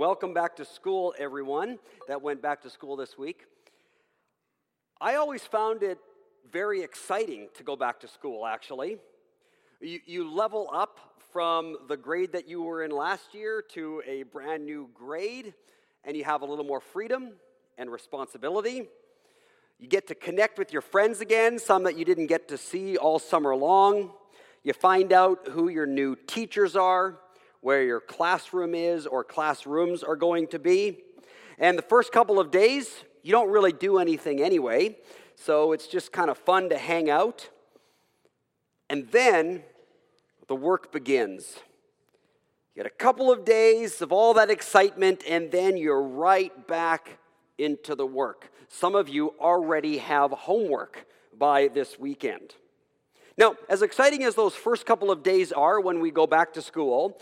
welcome back to school, everyone that went back to school this week. I always found it very exciting to go back to school, actually. You, you level up from the grade that you were in last year to a brand new grade, and you have a little more freedom and responsibility. You get to connect with your friends again, some that you didn't get to see all summer long. You find out who your new teachers are, where your classroom is or classrooms are going to be. And the first couple of days, you don't really do anything anyway, so it's just kind of fun to hang out. And then the work begins. You get a couple of days of all that excitement, and then you're right back into the work. Some of you already have homework by this weekend. Now, as exciting as those first couple of days are when we go back to school,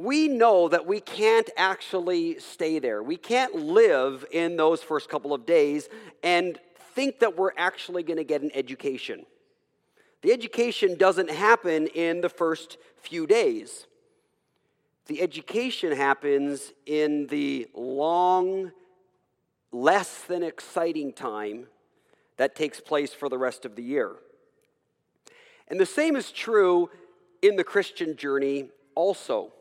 we know that we can't actually stay there. We can't live in those first couple of days and think that we're actually going to get an education. The education doesn't happen in the first few days. The education happens in the long, less than exciting time that takes place for the rest of the year. And the same is true in the Christian journey also.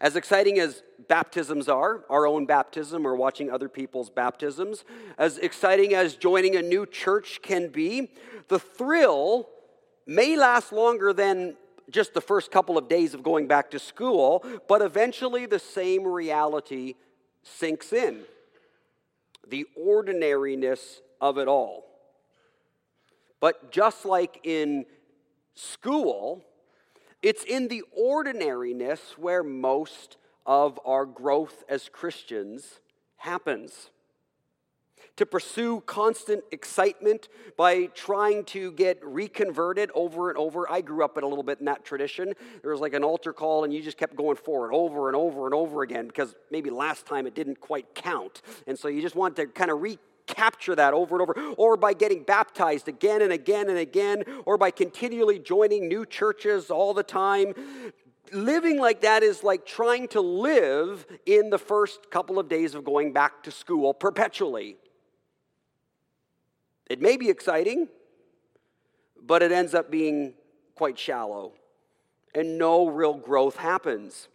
As exciting as baptisms are, our own baptism or watching other people's baptisms, as exciting as joining a new church can be, the thrill may last longer than just the first couple of days of going back to school, but eventually the same reality sinks in the ordinariness of it all. But just like in school, it's in the ordinariness where most of our growth as Christians happens. To pursue constant excitement by trying to get reconverted over and over. I grew up in a little bit in that tradition. There was like an altar call, and you just kept going forward over and over and over again because maybe last time it didn't quite count. And so you just wanted to kind of re capture that over and over, or by getting baptized again and again and again, or by continually joining new churches all the time. Living like that is like trying to live in the first couple of days of going back to school perpetually. It may be exciting, but it ends up being quite shallow, and no real growth happens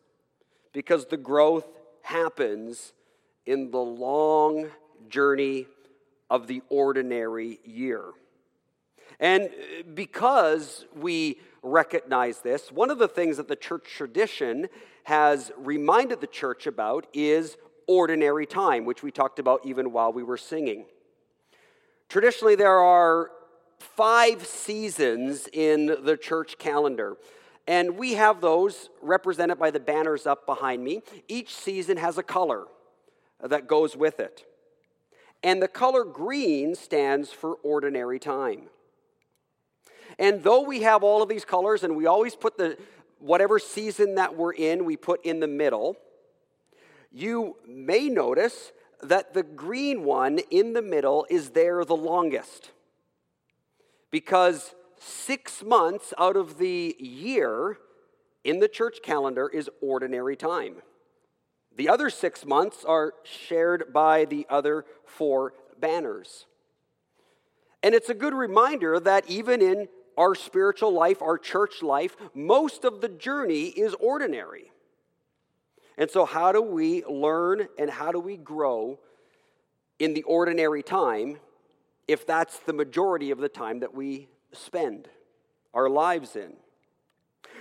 because the growth happens in the long journey of the ordinary year. And uh, because we recognize this, one of the things that the church tradition has reminded the church about is ordinary time, which we talked about even while we were singing. Traditionally, there are five seasons in the church calendar. And we have those represented by the banners up behind me. Each season has a color that goes with it. And the color green stands for ordinary time. And though we have all of these colors and we always put the whatever season that we're in, we put in the middle, you may notice that the green one in the middle is there the longest. Because six months out of the year in the church calendar is ordinary time. The other six months are shared by the other four banners. And it's a good reminder that even in our spiritual life, our church life, most of the journey is ordinary. And so, how do we learn and how do we grow in the ordinary time if that's the majority of the time that we spend our lives in?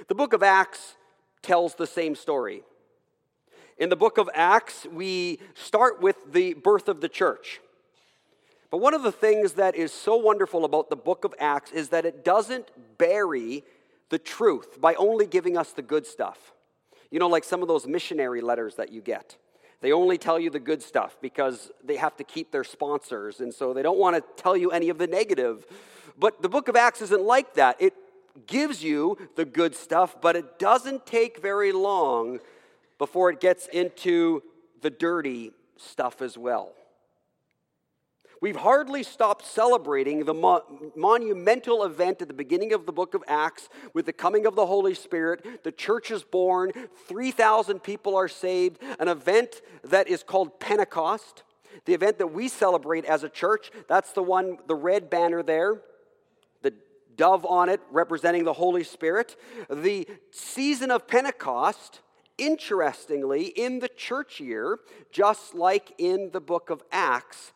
The book of Acts tells the same story. In the book of Acts, we start with the birth of the church. But one of the things that is so wonderful about the book of Acts is that it doesn't bury the truth by only giving us the good stuff. You know, like some of those missionary letters that you get. They only tell you the good stuff because they have to keep their sponsors, and so they don't want to tell you any of the negative. But the book of Acts isn't like that. It gives you the good stuff, but it doesn't take very long before it gets into the dirty stuff as well. We've hardly stopped celebrating the mo- monumental event at the beginning of the book of Acts with the coming of the Holy Spirit. The church is born, 3,000 people are saved, an event that is called Pentecost. The event that we celebrate as a church, that's the one, the red banner there, the dove on it representing the Holy Spirit. The season of Pentecost, interestingly, in the church year, just like in the book of Acts,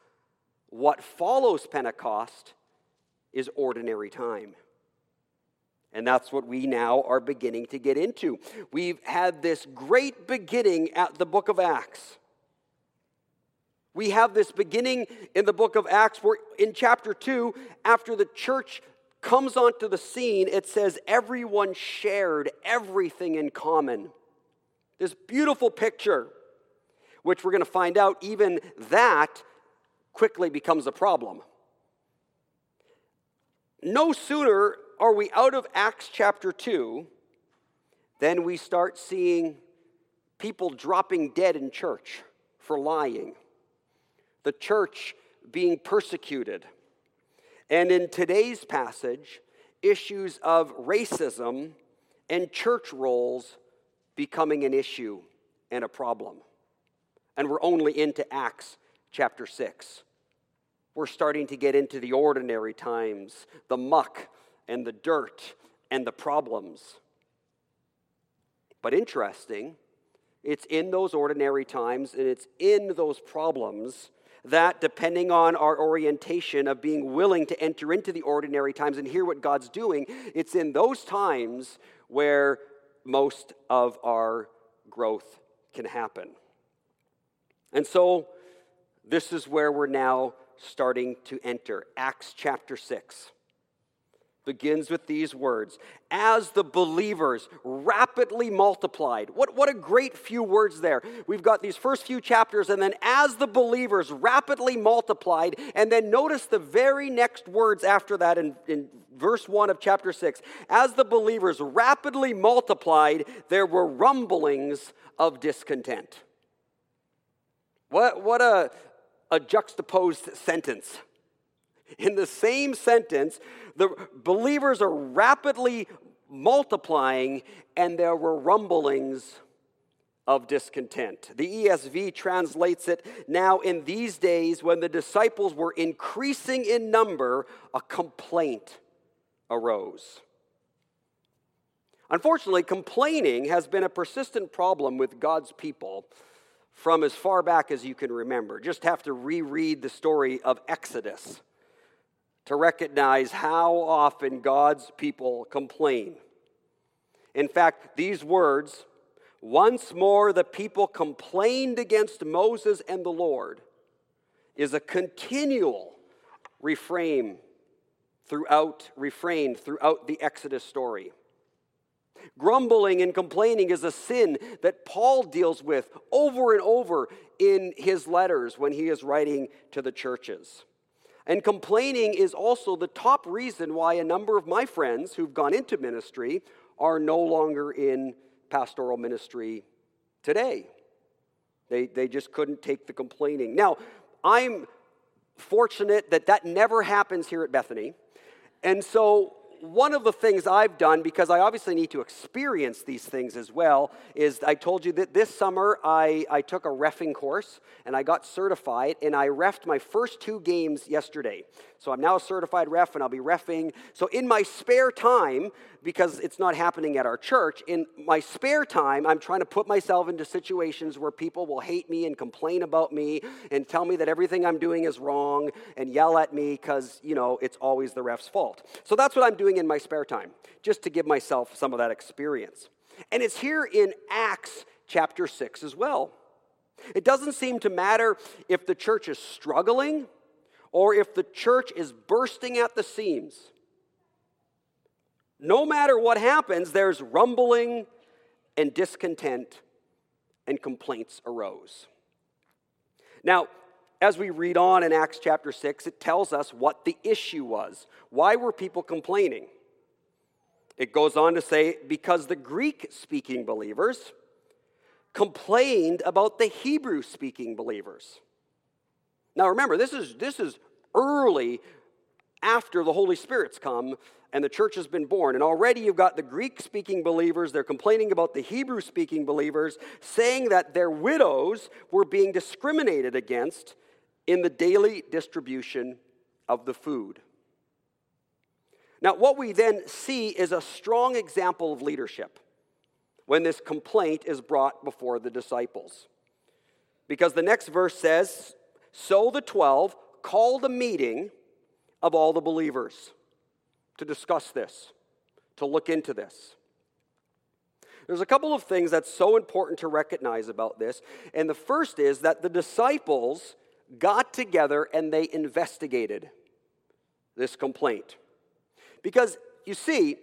what follows Pentecost is ordinary time. And that's what we now are beginning to get into. We've had this great beginning at the book of Acts. We have this beginning in the book of Acts where in chapter 2, after the church comes onto the scene, it says everyone shared everything in common. This beautiful picture, which we're going to find out, even that quickly becomes a problem. No sooner are we out of Acts chapter 2 than we start seeing people dropping dead in church for lying, the church being persecuted. And in today's passage, issues of racism and church roles becoming an issue and a problem. And we're only into Acts chapter 6 we're starting to get into the ordinary times, the muck and the dirt and the problems. But interesting, it's in those ordinary times and it's in those problems that, depending on our orientation of being willing to enter into the ordinary times and hear what God's doing, it's in those times where most of our growth can happen. And so, this is where we're now starting to enter. Acts chapter 6 begins with these words As the believers rapidly multiplied. What, what a great few words there. We've got these first few chapters, and then as the believers rapidly multiplied, and then notice the very next words after that in, in verse 1 of chapter 6. As the believers rapidly multiplied, there were rumblings of discontent. What, what, a, a juxtaposed sentence. In the same sentence, the believers are rapidly multiplying, and there were rumblings of discontent. The ESV translates it now in these days when the disciples were increasing in number, a complaint arose. Unfortunately, complaining has been a persistent problem with God's people from as far back as you can remember. Just have to reread the story of Exodus to recognize how often God's people complain. In fact, these words, once more the people complained against Moses and the Lord, is a continual refrain throughout refrain throughout the Exodus story. Grumbling and complaining is a sin that Paul deals with over and over in his letters when he is writing to the churches. And complaining is also the top reason why a number of my friends who've gone into ministry are no longer in pastoral ministry today. They, they just couldn't take the complaining. Now, I'm fortunate that that never happens here at Bethany. And so one of the things I've done, because I obviously need to experience these things as well, is I told you that this summer I, I took a refing course and I got certified, and I refed my first two games yesterday. So I'm now a certified ref and I'll be refing. So in my spare time, because it's not happening at our church, in my spare time, I'm trying to put myself into situations where people will hate me and complain about me and tell me that everything I'm doing is wrong and yell at me because, you know, it's always the ref's fault. So that's what I'm doing in my spare time, just to give myself some of that experience. And it's here in Acts chapter 6 as well. It doesn't seem to matter if the church is struggling or if the church is bursting at the seams. No matter what happens, there's rumbling and discontent and complaints arose. Now, as we read on in Acts chapter 6, it tells us what the issue was. Why were people complaining? It goes on to say, because the Greek speaking believers complained about the Hebrew speaking believers. Now remember, this is, this is early after the Holy Spirit's come and the church has been born. And already you've got the Greek speaking believers, they're complaining about the Hebrew speaking believers, saying that their widows were being discriminated against in the daily distribution of the food. Now, what we then see is a strong example of leadership when this complaint is brought before the disciples. Because the next verse says, So the twelve called a meeting of all the believers to discuss this, to look into this. There's a couple of things that's so important to recognize about this. And the first is that the disciples got together and they investigated this complaint. Because you see,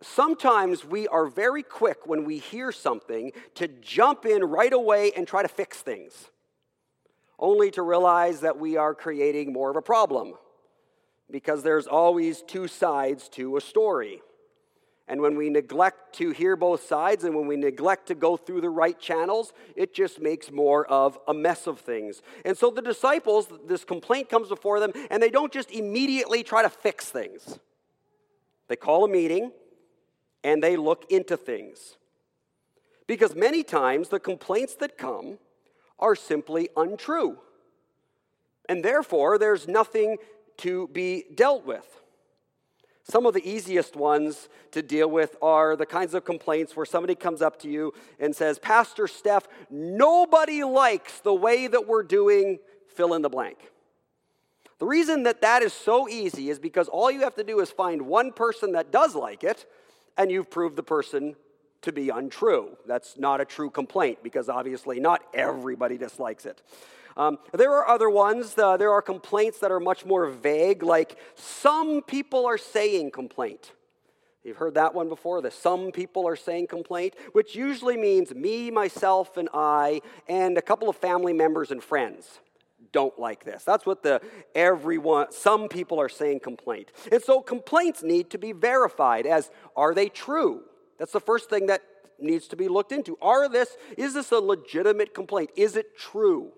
sometimes we are very quick when we hear something to jump in right away and try to fix things, only to realize that we are creating more of a problem because there's always two sides to a story. And when we neglect to hear both sides and when we neglect to go through the right channels, it just makes more of a mess of things. And so the disciples, this complaint comes before them, and they don't just immediately try to fix things. They call a meeting and they look into things. Because many times the complaints that come are simply untrue. And therefore, there's nothing to be dealt with. Some of the easiest ones to deal with are the kinds of complaints where somebody comes up to you and says, Pastor Steph, nobody likes the way that we're doing fill in the blank. The reason that that is so easy is because all you have to do is find one person that does like it, and you've proved the person to be untrue. That's not a true complaint because obviously not everybody dislikes it. Um, there are other ones, uh, there are complaints that are much more vague, like some people are saying complaint. You've heard that one before, the some people are saying complaint, which usually means me, myself, and I, and a couple of family members and friends don't like this. That's what the everyone, some people are saying complaint. And so complaints need to be verified as are they true? That's the first thing that needs to be looked into. Are this, is this a legitimate complaint? Is it true?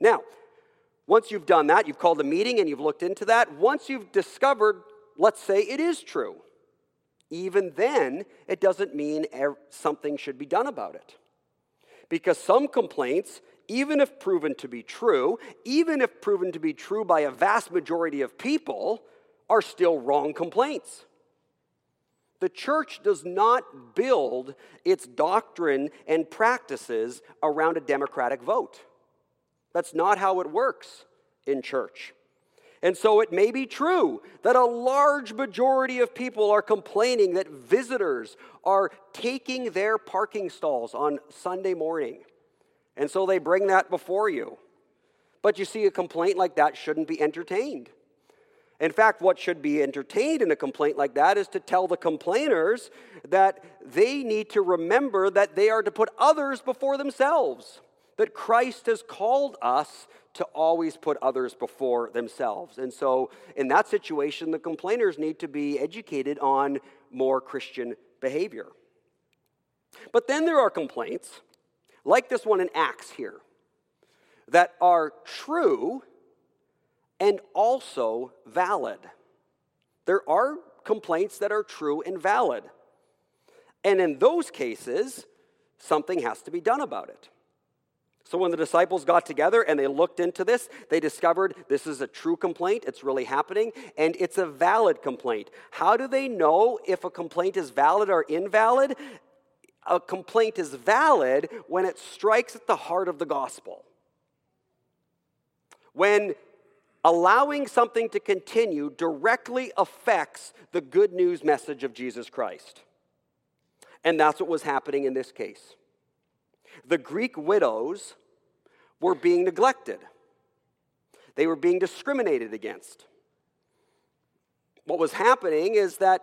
Now, once you've done that, you've called a meeting and you've looked into that, once you've discovered, let's say it is true, even then, it doesn't mean something should be done about it. Because some complaints, even if proven to be true, even if proven to be true by a vast majority of people, are still wrong complaints. The church does not build its doctrine and practices around a democratic vote. That's not how it works in church. And so it may be true that a large majority of people are complaining that visitors are taking their parking stalls on Sunday morning. And so they bring that before you. But you see, a complaint like that shouldn't be entertained. In fact, what should be entertained in a complaint like that is to tell the complainers that they need to remember that they are to put others before themselves that Christ has called us to always put others before themselves. And so, in that situation, the complainers need to be educated on more Christian behavior. But then there are complaints, like this one in Acts here, that are true and also valid. There are complaints that are true and valid. And in those cases, something has to be done about it. So when the disciples got together and they looked into this, they discovered this is a true complaint, it's really happening, and it's a valid complaint. How do they know if a complaint is valid or invalid? A complaint is valid when it strikes at the heart of the gospel. When allowing something to continue directly affects the good news message of Jesus Christ. And that's what was happening in this case. The Greek widows were being neglected, they were being discriminated against. What was happening is that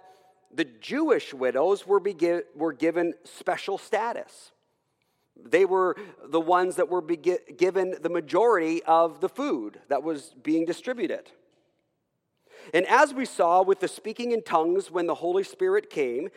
the Jewish widows were, be- were given special status. They were the ones that were be- given the majority of the food that was being distributed. And as we saw with the speaking in tongues when the Holy Spirit came,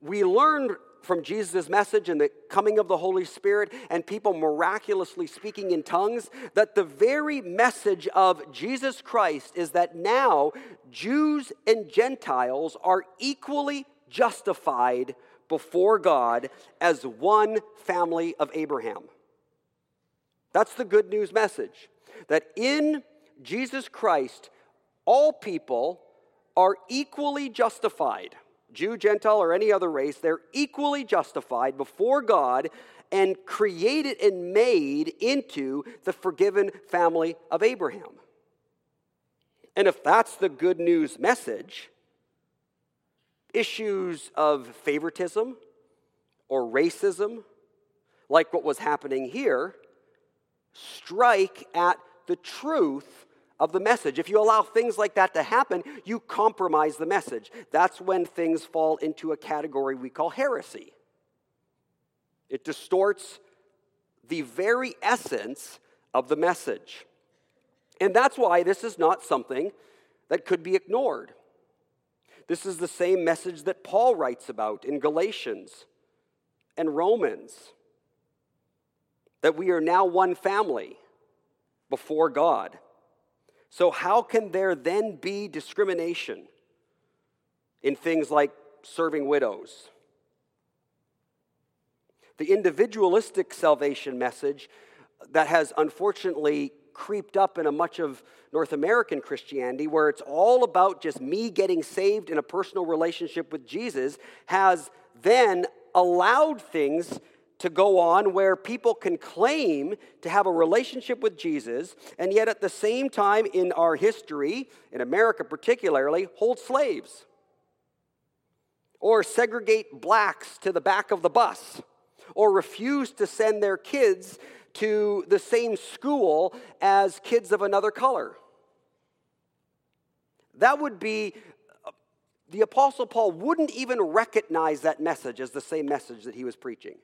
we learned from Jesus' message and the coming of the Holy Spirit and people miraculously speaking in tongues that the very message of Jesus Christ is that now Jews and Gentiles are equally justified before God as one family of Abraham. That's the good news message that in Jesus Christ, all people are equally justified. Jew, Gentile, or any other race, they're equally justified before God and created and made into the forgiven family of Abraham. And if that's the good news message, issues of favoritism or racism, like what was happening here, strike at the truth of the message. If you allow things like that to happen, you compromise the message. That's when things fall into a category we call heresy. It distorts the very essence of the message. And that's why this is not something that could be ignored. This is the same message that Paul writes about in Galatians and Romans that we are now one family before God. So, how can there then be discrimination in things like serving widows? The individualistic salvation message that has unfortunately creeped up in a much of North American Christianity, where it's all about just me getting saved in a personal relationship with Jesus, has then allowed things to go on where people can claim to have a relationship with Jesus, and yet at the same time in our history, in America particularly, hold slaves. Or segregate blacks to the back of the bus, or refuse to send their kids to the same school as kids of another color. That would be, the Apostle Paul wouldn't even recognize that message as the same message that he was preaching.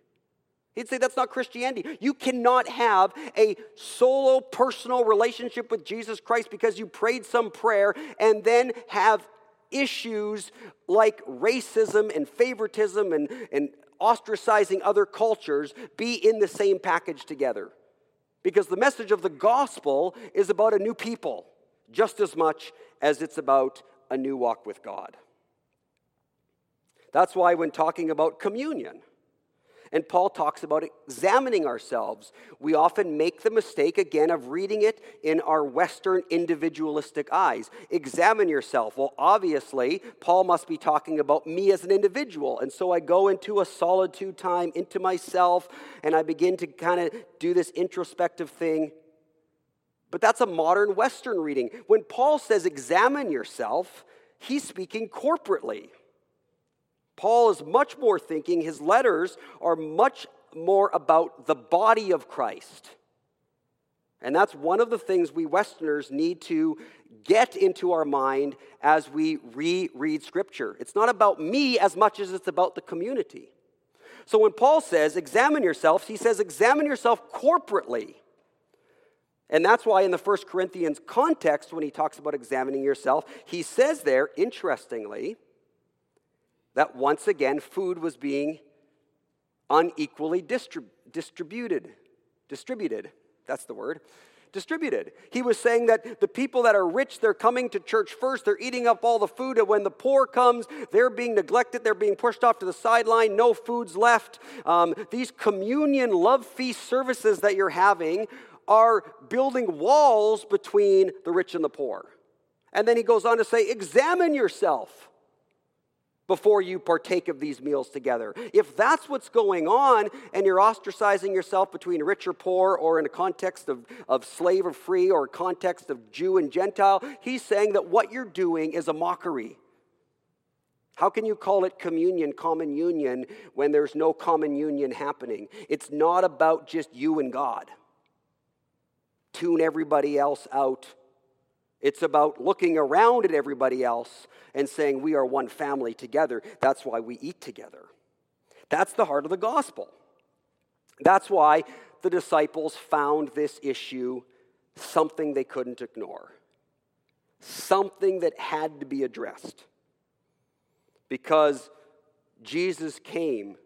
He'd say that's not Christianity. You cannot have a solo personal relationship with Jesus Christ because you prayed some prayer and then have issues like racism and favoritism and, and ostracizing other cultures be in the same package together. Because the message of the gospel is about a new people just as much as it's about a new walk with God. That's why, when talking about communion, and Paul talks about examining ourselves. We often make the mistake, again, of reading it in our Western individualistic eyes. Examine yourself. Well, obviously, Paul must be talking about me as an individual. And so I go into a solitude time, into myself, and I begin to kind of do this introspective thing. But that's a modern Western reading. When Paul says examine yourself, he's speaking corporately. Paul is much more thinking, his letters are much more about the body of Christ. And that's one of the things we Westerners need to get into our mind as we reread Scripture. It's not about me as much as it's about the community. So when Paul says, examine yourselves, he says, examine yourself corporately. And that's why in the First Corinthians context, when he talks about examining yourself, he says there, interestingly, that once again food was being unequally distrib- distributed. Distributed, that's the word. Distributed. He was saying that the people that are rich, they're coming to church first, they're eating up all the food, and when the poor comes, they're being neglected, they're being pushed off to the sideline, no food's left. Um, these communion love feast services that you're having are building walls between the rich and the poor. And then he goes on to say, examine yourself before you partake of these meals together. If that's what's going on and you're ostracizing yourself between rich or poor or in a context of, of slave or free or a context of Jew and Gentile, he's saying that what you're doing is a mockery. How can you call it communion, common union, when there's no common union happening? It's not about just you and God. Tune everybody else out it's about looking around at everybody else and saying, We are one family together. That's why we eat together. That's the heart of the gospel. That's why the disciples found this issue something they couldn't ignore, something that had to be addressed. Because Jesus came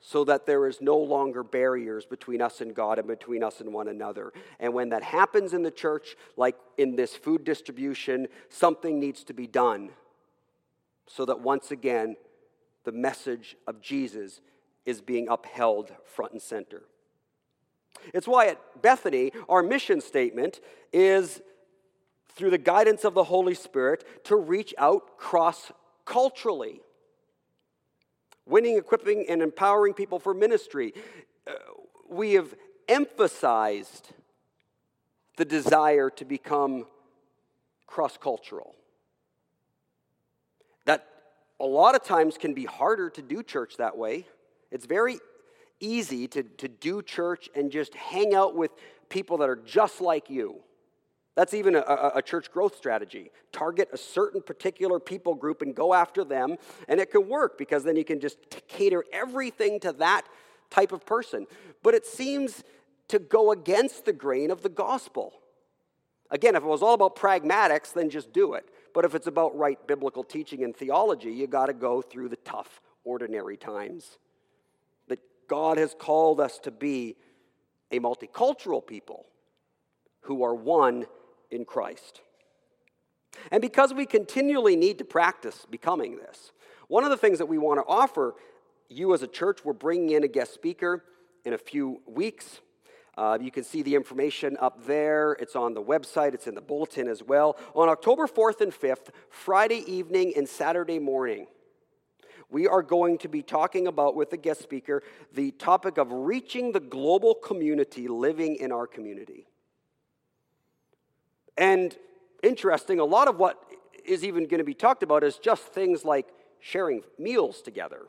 so that there is no longer barriers between us and God and between us and one another. And when that happens in the church, like in this food distribution, something needs to be done so that once again, the message of Jesus is being upheld front and center. It's why at Bethany, our mission statement is through the guidance of the Holy Spirit to reach out cross culturally winning, equipping, and empowering people for ministry. Uh, we have emphasized the desire to become cross cultural. That a lot of times can be harder to do church that way. It's very easy to, to do church and just hang out with people that are just like you. That's even a, a, church growth strategy. Target a certain particular people group and go after them, and it can work because then you can just cater everything to that type of person. But it seems to go against the grain of the gospel. Again, if it was all about pragmatics, then just do it. But if it's about right biblical teaching and theology, you got to go through the tough, ordinary times. That God has called us to be a multicultural people who are one in Christ. And because we continually need to practice becoming this, one of the things that we want to offer you as a church, we're bringing in a guest speaker in a few weeks. Uh, you can see the information up there. It's on the website, it's in the bulletin as well. On October 4th and 5th, Friday evening and Saturday morning, we are going to be talking about, with the guest speaker, the topic of reaching the global community living in our community. And interesting, a lot of what is even going to be talked about is just things like sharing meals together.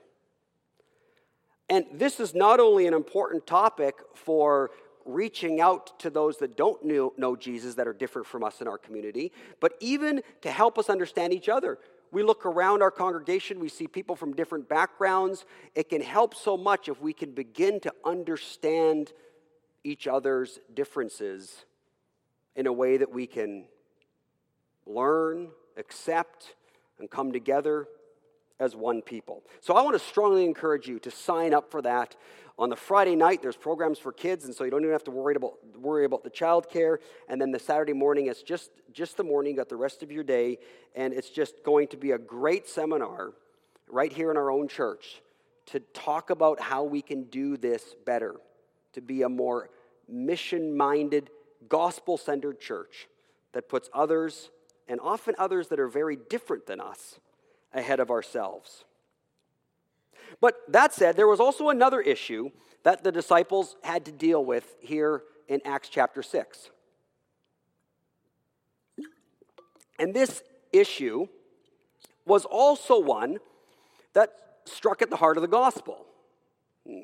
And this is not only an important topic for reaching out to those that don't know, know, Jesus that are different from us in our community, but even to help us understand each other. We look around our congregation, we see people from different backgrounds. It can help so much if we can begin to understand each other's differences in a way that we can learn, accept, and come together as one people. So I want to strongly encourage you to sign up for that. On the Friday night, there's programs for kids, and so you don't even have to worry about worry about the child care. And then the Saturday morning, it's just just the morning, you got the rest of your day, and it's just going to be a great seminar right here in our own church to talk about how we can do this better, to be a more mission-minded gospel centered church that puts others, and often others that are very different than us, ahead of ourselves. But that said, there was also another issue that the disciples had to deal with here in Acts chapter 6. And this issue was also one that struck at the heart of the gospel.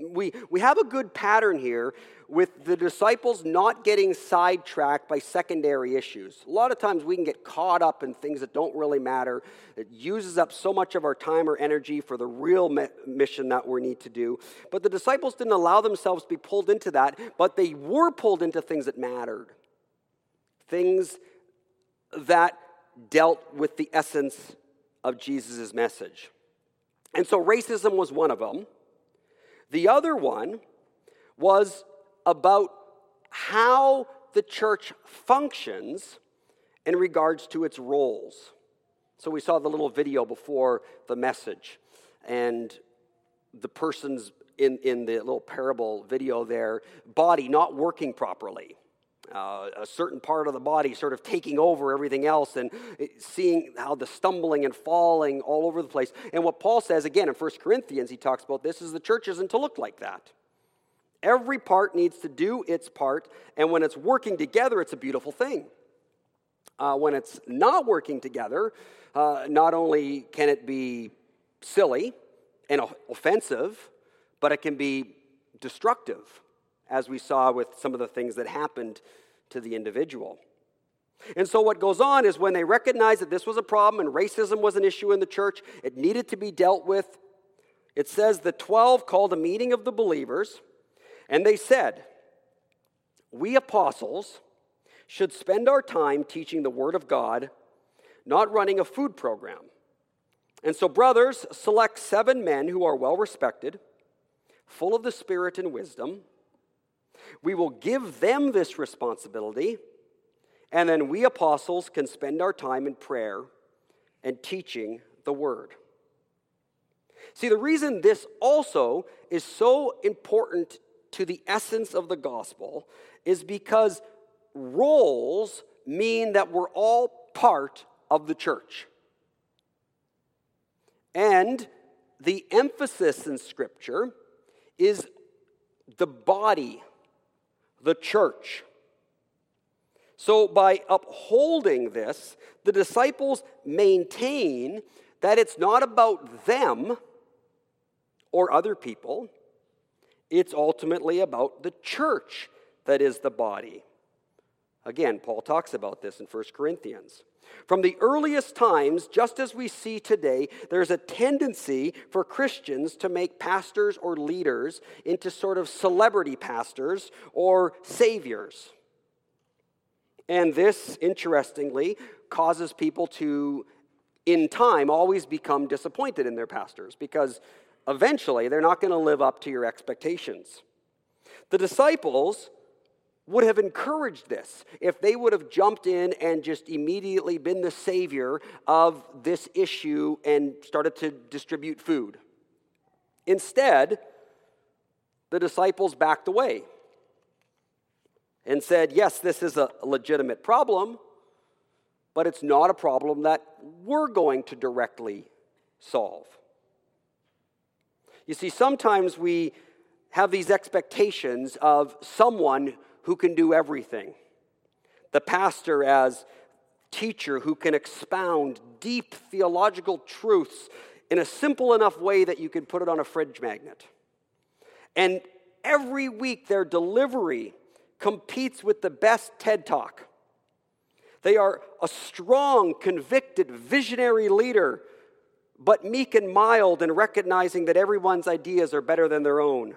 We, we have a good pattern here with the disciples not getting sidetracked by secondary issues. A lot of times we can get caught up in things that don't really matter. It uses up so much of our time or energy for the real mission that we need to do. But the disciples didn't allow themselves to be pulled into that, but they were pulled into things that mattered. Things that dealt with the essence of Jesus' message. And so racism was one of them. The other one was about how the church functions in regards to its roles. So we saw the little video before the message, and the person's in, in the little parable video there, body not working properly. Uh, a certain part of the body sort of taking over everything else and seeing how the stumbling and falling all over the place. And what Paul says again in 1 Corinthians, he talks about this is the church isn't to look like that. Every part needs to do its part, and when it's working together, it's a beautiful thing. Uh, when it's not working together, uh, not only can it be silly and offensive, but it can be destructive as we saw with some of the things that happened to the individual. And so, what goes on is when they recognized that this was a problem and racism was an issue in the church, it needed to be dealt with. It says the 12 called a meeting of the believers, and they said, We apostles should spend our time teaching the Word of God, not running a food program. And so, brothers, select seven men who are well respected full of the Spirit and wisdom. We will give them this responsibility, and then we apostles can spend our time in prayer and teaching the word. See, the reason this also is so important to the essence of the gospel is because roles mean that we're all part of the church. And the emphasis in Scripture is the body, the church. So, by upholding this, the disciples maintain that it's not about them or other people, it's ultimately about the church that is the body. Again, Paul talks about this in 1 Corinthians. From the earliest times, just as we see today, there's a tendency for Christians to make pastors or leaders into sort of celebrity pastors or saviors. And this, interestingly, causes people to, in time, always become disappointed in their pastors because eventually they're not going to live up to your expectations. The disciples would have encouraged this if they would have jumped in and just immediately been the savior of this issue and started to distribute food. Instead, the disciples backed away and said, Yes, this is a legitimate problem, but it's not a problem that we're going to directly solve. You see, sometimes we have these expectations of someone who can do everything. The pastor as teacher who can expound deep theological truths in a simple enough way that you can put it on a fridge magnet. And every week their delivery competes with the best TED Talk. They are a strong, convicted, visionary leader, but meek and mild in recognizing that everyone's ideas are better than their own.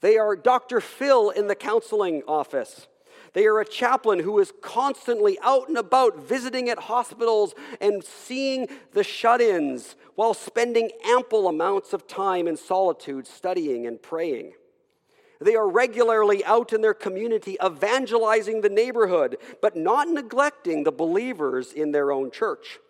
They are Dr. Phil in the counseling office. They are a chaplain who is constantly out and about visiting at hospitals and seeing the shut ins while spending ample amounts of time in solitude studying and praying. They are regularly out in their community evangelizing the neighborhood, but not neglecting the believers in their own church.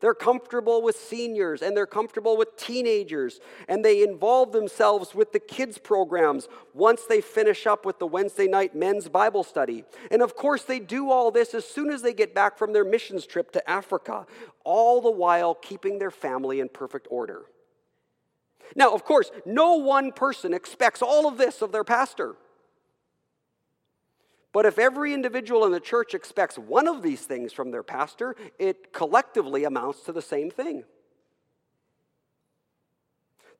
They're comfortable with seniors and they're comfortable with teenagers, and they involve themselves with the kids' programs once they finish up with the Wednesday night men's Bible study. And of course, they do all this as soon as they get back from their missions trip to Africa, all the while keeping their family in perfect order. Now, of course, no one person expects all of this of their pastor. But if every individual in the church expects one of these things from their pastor, it collectively amounts to the same thing.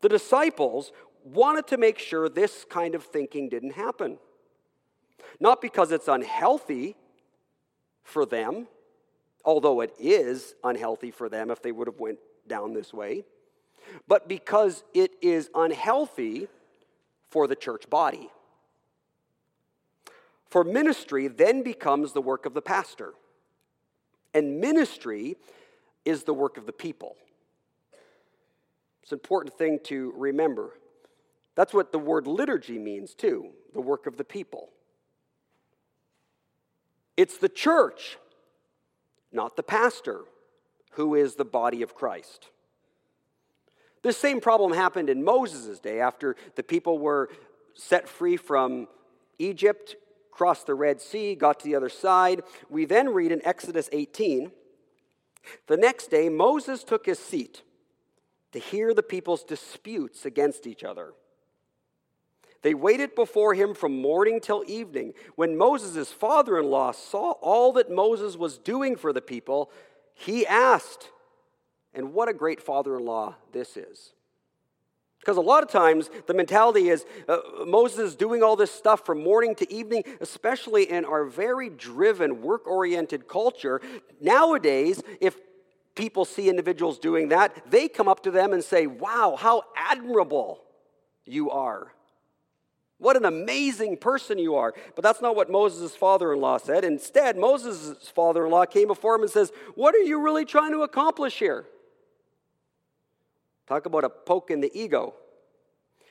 The disciples wanted to make sure this kind of thinking didn't happen. Not because it's unhealthy for them, although it is unhealthy for them if they would have went down this way, but because it is unhealthy for the church body. For ministry then becomes the work of the pastor. And ministry is the work of the people. It's an important thing to remember. That's what the word liturgy means, too the work of the people. It's the church, not the pastor, who is the body of Christ. This same problem happened in Moses' day after the people were set free from Egypt crossed the Red Sea, got to the other side. We then read in Exodus 18 the next day, Moses took his seat to hear the people's disputes against each other. They waited before him from morning till evening. When Moses' father in law saw all that Moses was doing for the people, he asked, and what a great father in law this is. Because a lot of times the mentality is uh, Moses is doing all this stuff from morning to evening, especially in our very driven, work oriented culture. Nowadays, if people see individuals doing that, they come up to them and say, Wow, how admirable you are. What an amazing person you are. But that's not what Moses' father in law said. Instead, Moses' father in law came before him and says, What are you really trying to accomplish here? Talk about a poke in the ego.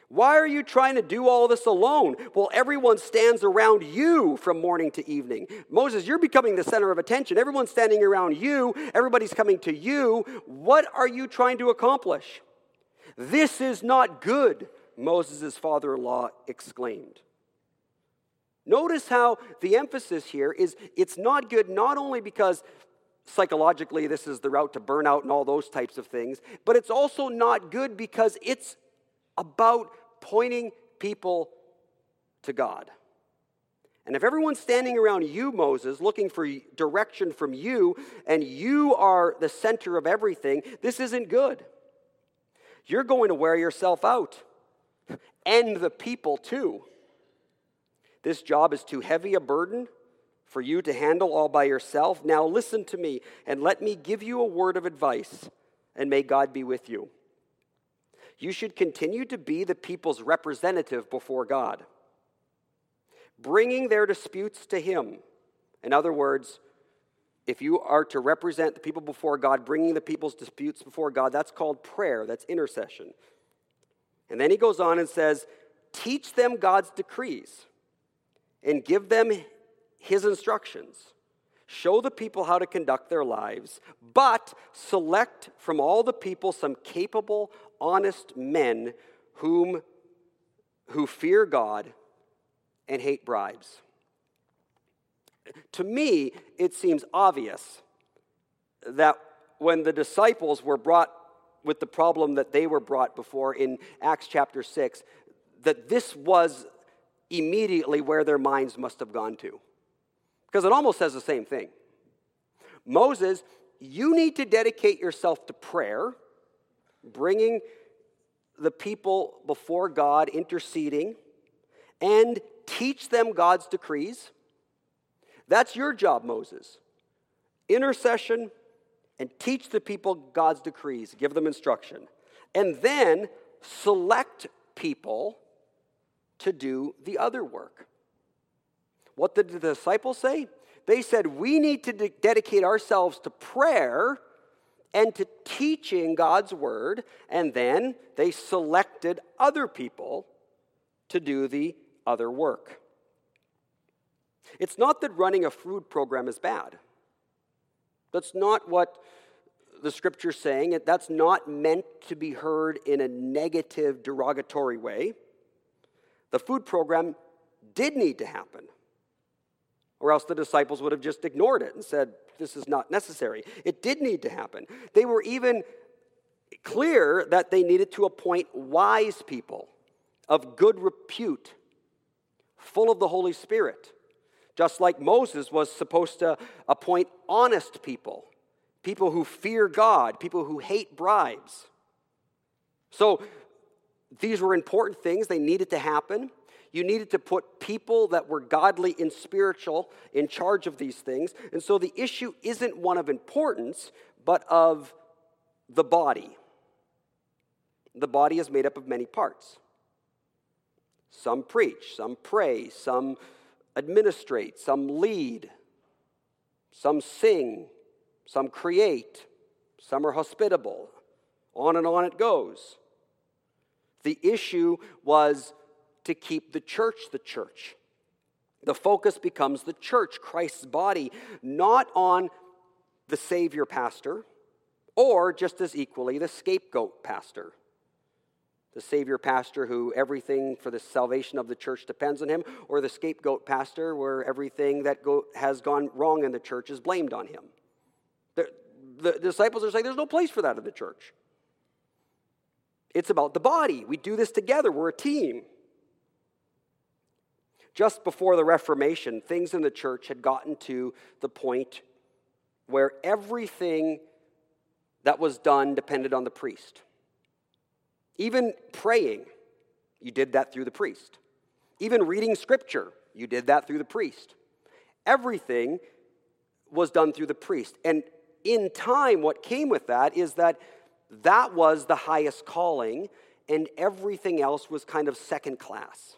Why are you trying to do all this alone? Well, everyone stands around you from morning to evening. Moses, you're becoming the center of attention. Everyone's standing around you, everybody's coming to you. What are you trying to accomplish? This is not good, Moses' father in law exclaimed. Notice how the emphasis here is it's not good not only because psychologically this is the route to burnout and all those types of things, but it's also not good because it's about pointing people to God. And if everyone's standing around you, Moses, looking for direction from you, and you are the center of everything, this isn't good. You're going to wear yourself out and the people too. This job is too heavy a burden for you to handle all by yourself. Now listen to me and let me give you a word of advice, and may God be with you. You should continue to be the people's representative before God, bringing their disputes to Him. In other words, if you are to represent the people before God, bringing the people's disputes before God, that's called prayer, that's intercession. And then he goes on and says, Teach them God's decrees and give them his instructions. Show the people how to conduct their lives, but select from all the people some capable, honest men whom, who fear God and hate bribes. To me, it seems obvious that when the disciples were brought with the problem that they were brought before in Acts chapter 6, that this was immediately where their minds must have gone to. Because it almost says the same thing. Moses, you need to dedicate yourself to prayer, bringing the people before God, interceding, and teach them God's decrees. That's your job, Moses. Intercession and teach the people God's decrees, give them instruction. And then select people to do the other work. What did the disciples say? They said, We need to de- dedicate ourselves to prayer and to teaching God's word. And then they selected other people to do the other work. It's not that running a food program is bad. That's not what the scripture's saying. That's not meant to be heard in a negative, derogatory way. The food program did need to happen, or else the disciples would have just ignored it and said, This is not necessary. It did need to happen. They were even clear that they needed to appoint wise people of good repute, full of the Holy Spirit. Just like Moses was supposed to appoint honest people, people who fear God, people who hate bribes. So these were important things, they needed to happen. You needed to put people that were godly and spiritual in charge of these things. And so the issue isn't one of importance, but of the body. The body is made up of many parts. Some preach, some pray, some administrate, some lead, some sing, some create, some are hospitable. On and on it goes. The issue was to keep the church the church. The focus becomes the church, Christ's body, not on the Savior pastor or just as equally the scapegoat pastor the Savior pastor who everything for the salvation of the church depends on him, or the scapegoat pastor where everything that go, has gone wrong in the church is blamed on him. The, the disciples are saying there's no place for that in the church. It's about the body. We do this together, we're a team. Just before the Reformation, things in the church had gotten to the point where everything that was done depended on the priest. Even praying, you did that through the priest. Even reading scripture, you did that through the priest. Everything was done through the priest. And in time, what came with that is that that was the highest calling, and everything else was kind of second class.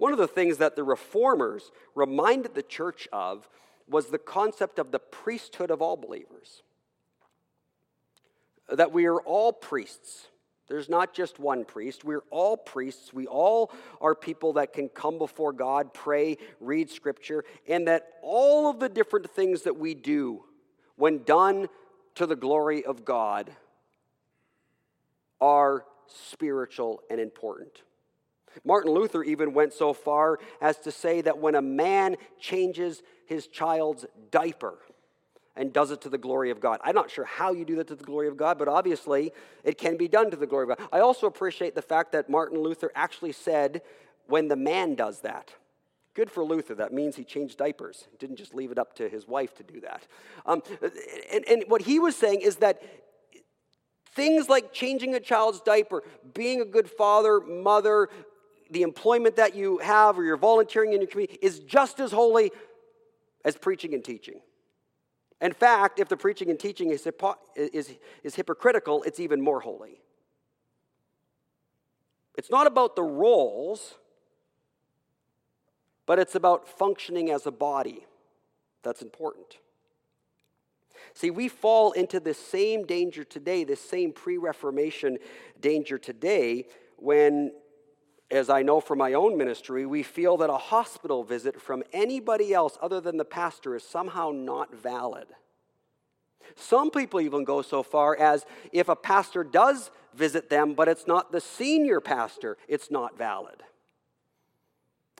One of the things that the reformers reminded the church of was the concept of the priesthood of all believers that we are all priests, There's not just one priest. We're all priests. We all are people that can come before God, pray, read scripture, and that all of the different things that we do, when done to the glory of God, are spiritual and important. Martin Luther even went so far as to say that when a man changes his child's diaper, and does it to the glory of God. I'm not sure how you do that to the glory of God, but obviously it can be done to the glory of God. I also appreciate the fact that Martin Luther actually said when the man does that. Good for Luther. That means he changed diapers. He didn't just leave it up to his wife to do that. Um, and, and what he was saying is that things like changing a child's diaper, being a good father, mother, the employment that you have, or you're volunteering in your community is just as holy as preaching and teaching. In fact, if the preaching and teaching is, is, is hypocritical, it's even more holy. It's not about the roles, but it's about functioning as a body. That's important. See, we fall into the same danger today, this same pre Reformation danger today, when, as I know from my own ministry, we feel that a hospital visit from anybody else other than the pastor is somehow not valid. Some people even go so far as if a pastor does visit them, but it's not the senior pastor, it's not valid.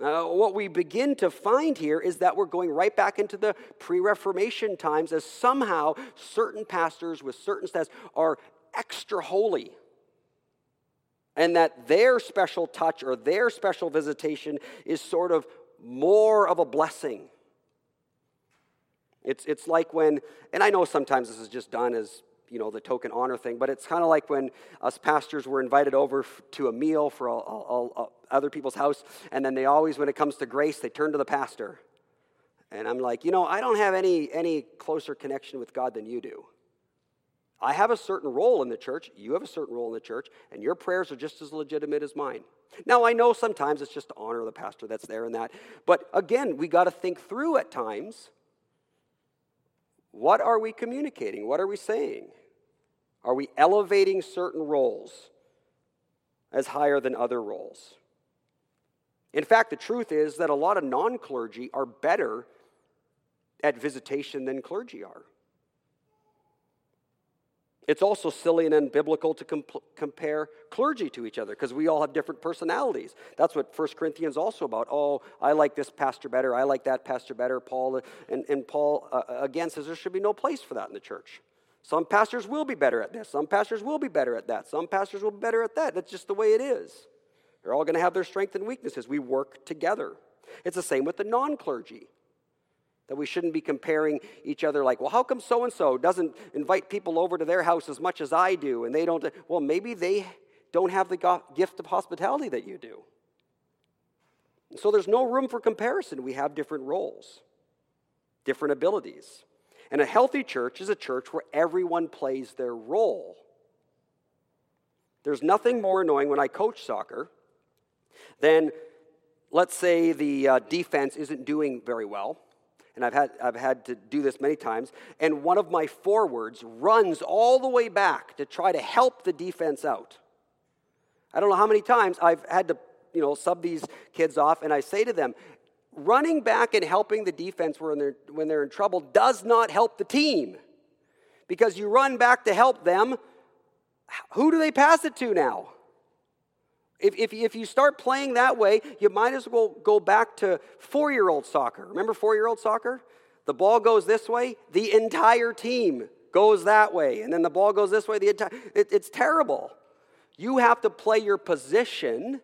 Uh, what we begin to find here is that we're going right back into the pre Reformation times as somehow certain pastors with certain status are extra holy. And that their special touch or their special visitation is sort of more of a blessing it's, it's like when, and I know sometimes this is just done as, you know, the token honor thing, but it's kind of like when us pastors were invited over to a meal for other people's house, and then they always, when it comes to grace, they turn to the pastor. And I'm like, you know, I don't have any, any closer connection with God than you do. I have a certain role in the church, you have a certain role in the church, and your prayers are just as legitimate as mine. Now, I know sometimes it's just to honor the pastor that's there and that, but again, we got to think through at times what are we communicating? What are we saying? Are we elevating certain roles as higher than other roles? In fact, the truth is that a lot of non clergy are better at visitation than clergy are. It's also silly and unbiblical to comp- compare clergy to each other because we all have different personalities. That's what 1 Corinthians also about. Oh, I like this pastor better. I like that pastor better. Paul and, and Paul uh, uh, again says there should be no place for that in the church. Some pastors will be better at this. Some pastors will be better at that. Some pastors will be better at that. That's just the way it is. They're all going to have their strengths and weaknesses. We work together. It's the same with the non clergy. That we shouldn't be comparing each other like, well, how come so and so doesn't invite people over to their house as much as I do? And they don't, well, maybe they don't have the gift of hospitality that you do. So there's no room for comparison. We have different roles, different abilities. And a healthy church is a church where everyone plays their role. There's nothing more annoying when I coach soccer than, let's say, the uh, defense isn't doing very well and I've had, I've had to do this many times, and one of my forwards runs all the way back to try to help the defense out. I don't know how many times I've had to, you know, sub these kids off, and I say to them, running back and helping the defense when they're, when they're in trouble does not help the team. Because you run back to help them, who do they pass it to now? If, if, if you start playing that way, you might as well go back to four year old soccer. Remember four year old soccer? The ball goes this way, the entire team goes that way. And then the ball goes this way, the entire. It, it's terrible. You have to play your position.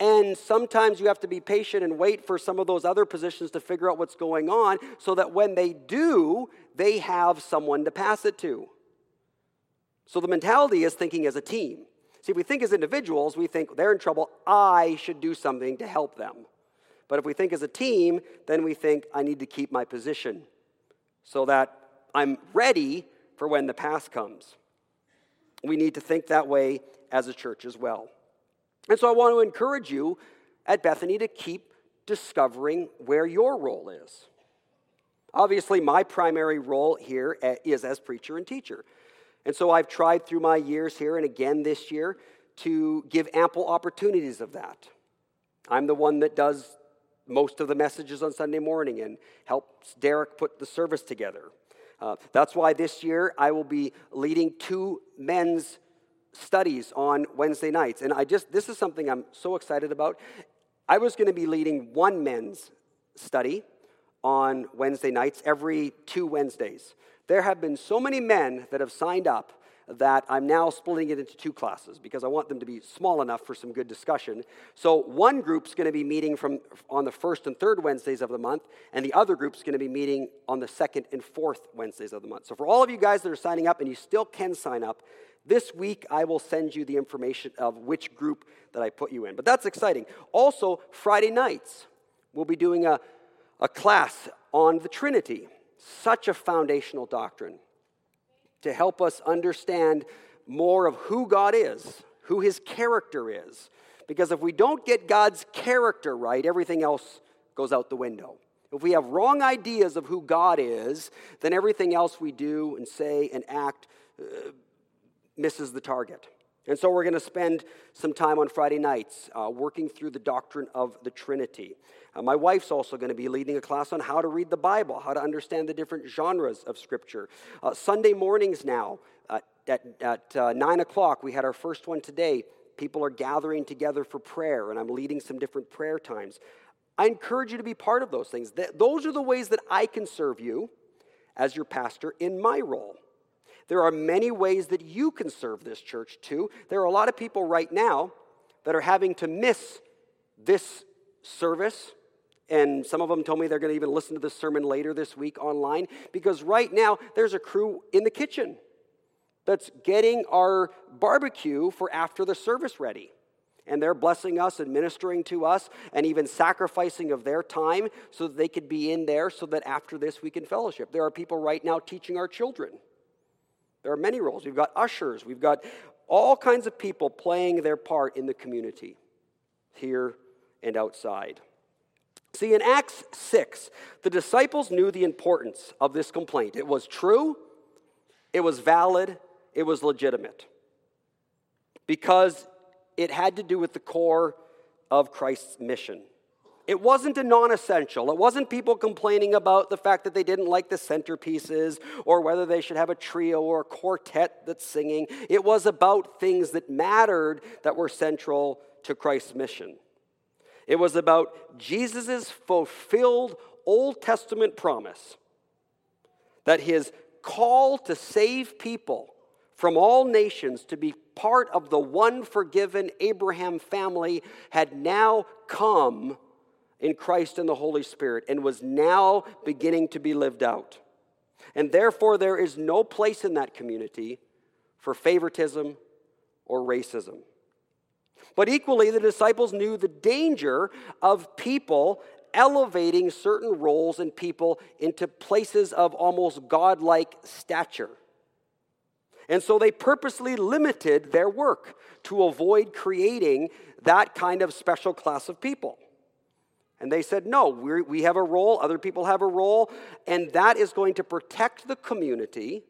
And sometimes you have to be patient and wait for some of those other positions to figure out what's going on so that when they do, they have someone to pass it to. So the mentality is thinking as a team. See, if we think as individuals, we think they're in trouble, I should do something to help them. But if we think as a team, then we think I need to keep my position so that I'm ready for when the pass comes. We need to think that way as a church as well. And so I want to encourage you at Bethany to keep discovering where your role is. Obviously, my primary role here is as preacher and teacher. And so I've tried through my years here and again this year to give ample opportunities of that. I'm the one that does most of the messages on Sunday morning and helps Derek put the service together. Uh, that's why this year I will be leading two men's studies on Wednesday nights. And I just, this is something I'm so excited about. I was going to be leading one men's study on Wednesday nights every two Wednesdays. There have been so many men that have signed up that I'm now splitting it into two classes because I want them to be small enough for some good discussion. So one group's going to be meeting from on the first and third Wednesdays of the month, and the other group's going to be meeting on the second and fourth Wednesdays of the month. So for all of you guys that are signing up, and you still can sign up, this week I will send you the information of which group that I put you in. But that's exciting. Also, Friday nights, we'll be doing a, a class on the Trinity. Such a foundational doctrine to help us understand more of who God is, who his character is. Because if we don't get God's character right, everything else goes out the window. If we have wrong ideas of who God is, then everything else we do and say and act uh, misses the target. And so we're going to spend some time on Friday nights uh, working through the doctrine of the Trinity. Uh, my wife's also going to be leading a class on how to read the Bible, how to understand the different genres of Scripture. Uh, Sunday mornings now, uh, at, at uh, 9 o'clock, we had our first one today. People are gathering together for prayer, and I'm leading some different prayer times. I encourage you to be part of those things. those are the ways that I can serve you as your pastor in my role. There are many ways that you can serve this church too. There are a lot of people right now that are having to miss this service and some of them told me they're going to even listen to this sermon later this week online because right now there's a crew in the kitchen that's getting our barbecue for after the service ready. And they're blessing us and ministering to us and even sacrificing of their time so that they could be in there so that after this we can fellowship. There are people right now teaching our children. There are many roles. We've got ushers, we've got all kinds of people playing their part in the community here and outside. See, in Acts 6, the disciples knew the importance of this complaint. It was true, it was valid, it was legitimate. Because it had to do with the core of Christ's mission. It wasn't a non essential. It wasn't people complaining about the fact that they didn't like the centerpieces or whether they should have a trio or a quartet that's singing. It was about things that mattered that were central to Christ's mission. It was about Jesus' fulfilled Old Testament promise that his call to save people from all nations to be part of the one forgiven Abraham family had now come in Christ and the Holy Spirit and was now beginning to be lived out. And therefore, there is no place in that community for favoritism or racism. But equally, the disciples knew the danger of people elevating certain roles and people into places of almost godlike stature. And so they purposely limited their work to avoid creating that kind of special class of people. And they said, no, we have a role, other people have a role, and that is going to protect the community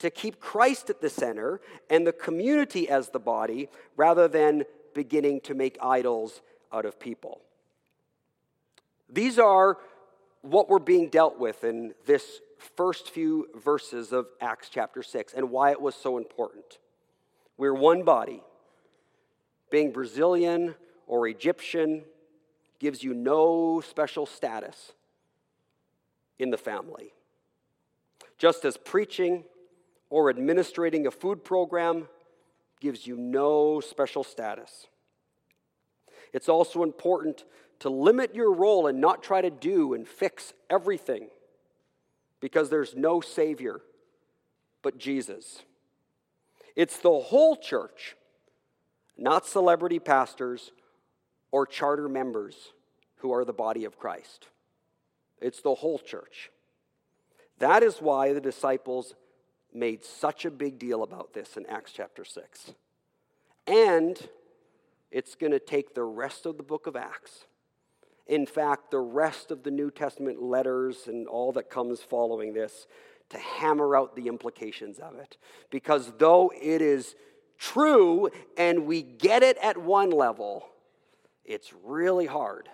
to keep Christ at the center and the community as the body rather than beginning to make idols out of people. These are what we're being dealt with in this first few verses of Acts chapter 6 and why it was so important. We're one body. Being Brazilian or Egyptian gives you no special status in the family. Just as preaching or administrating a food program gives you no special status. It's also important to limit your role and not try to do and fix everything because there's no Savior but Jesus. It's the whole church, not celebrity pastors or charter members who are the body of Christ. It's the whole church. That is why the disciples made such a big deal about this in Acts chapter 6. And it's going to take the rest of the book of Acts. In fact, the rest of the New Testament letters and all that comes following this to hammer out the implications of it. Because though it is true and we get it at one level, it's really hard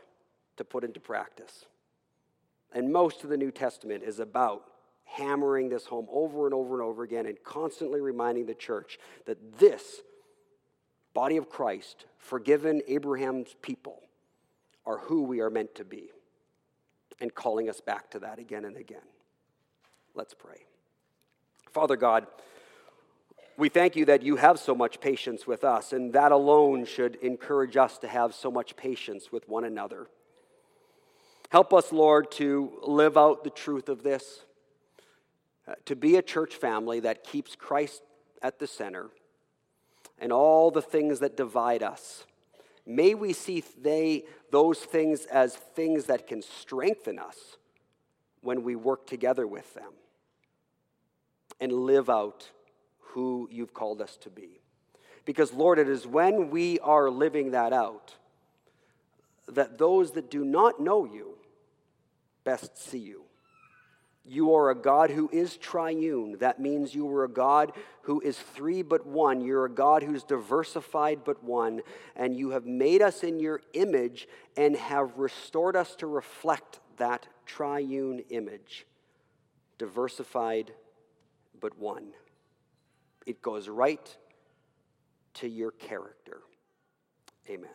to put into practice. And most of the New Testament is about hammering this home over and over and over again and constantly reminding the church that this body of Christ, forgiven Abraham's people, are who we are meant to be, and calling us back to that again and again. Let's pray. Father God, we thank you that you have so much patience with us, and that alone should encourage us to have so much patience with one another. Help us, Lord, to live out the truth of this, uh, to be a church family that keeps Christ at the center and all the things that divide us. May we see they, those things as things that can strengthen us when we work together with them and live out who you've called us to be. Because, Lord, it is when we are living that out that those that do not know you best see you. You are a God who is triune. That means you are a God who is three but one. You're a God who's diversified but one. And you have made us in your image and have restored us to reflect that triune image. Diversified but one. It goes right to your character. Amen.